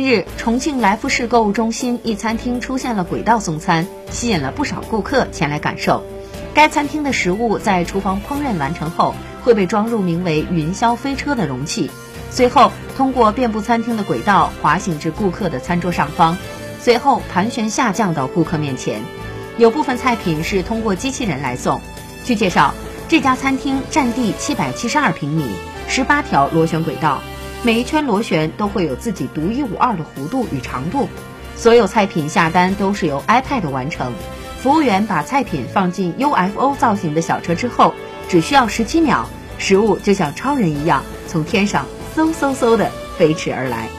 近日，重庆来福士购物中心一餐厅出现了轨道送餐，吸引了不少顾客前来感受。该餐厅的食物在厨房烹饪完成后，会被装入名为“云霄飞车”的容器，随后通过遍布餐厅的轨道滑行至顾客的餐桌上方，随后盘旋下降到顾客面前。有部分菜品是通过机器人来送。据介绍，这家餐厅占地七百七十二平米，十八条螺旋轨道。每一圈螺旋都会有自己独一无二的弧度与长度，所有菜品下单都是由 iPad 完成。服务员把菜品放进 UFO 造型的小车之后，只需要十七秒，食物就像超人一样从天上嗖嗖嗖的飞驰而来。